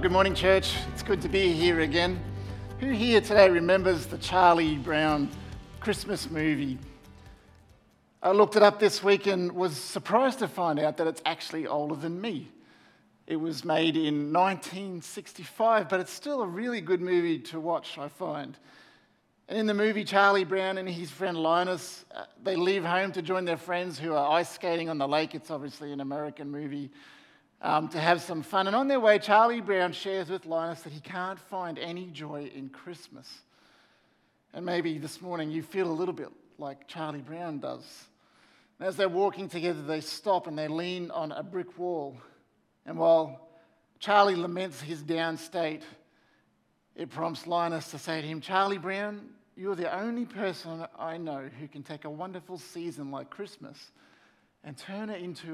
Good morning, church. It's good to be here again. Who here today remembers the Charlie Brown Christmas movie? I looked it up this week and was surprised to find out that it's actually older than me. It was made in 1965, but it's still a really good movie to watch, I find. And in the movie, Charlie Brown and his friend Linus, uh, they leave home to join their friends who are ice skating on the lake. It's obviously an American movie um, to have some fun. And on their way, Charlie Brown shares with Linus that he can't find any joy in Christmas. And maybe this morning you feel a little bit like Charlie Brown does. And as they're walking together, they stop and they lean on a brick wall. And while Charlie laments his down state, it prompts Linus to say to him, Charlie Brown, you're the only person I know who can take a wonderful season like Christmas and turn it into a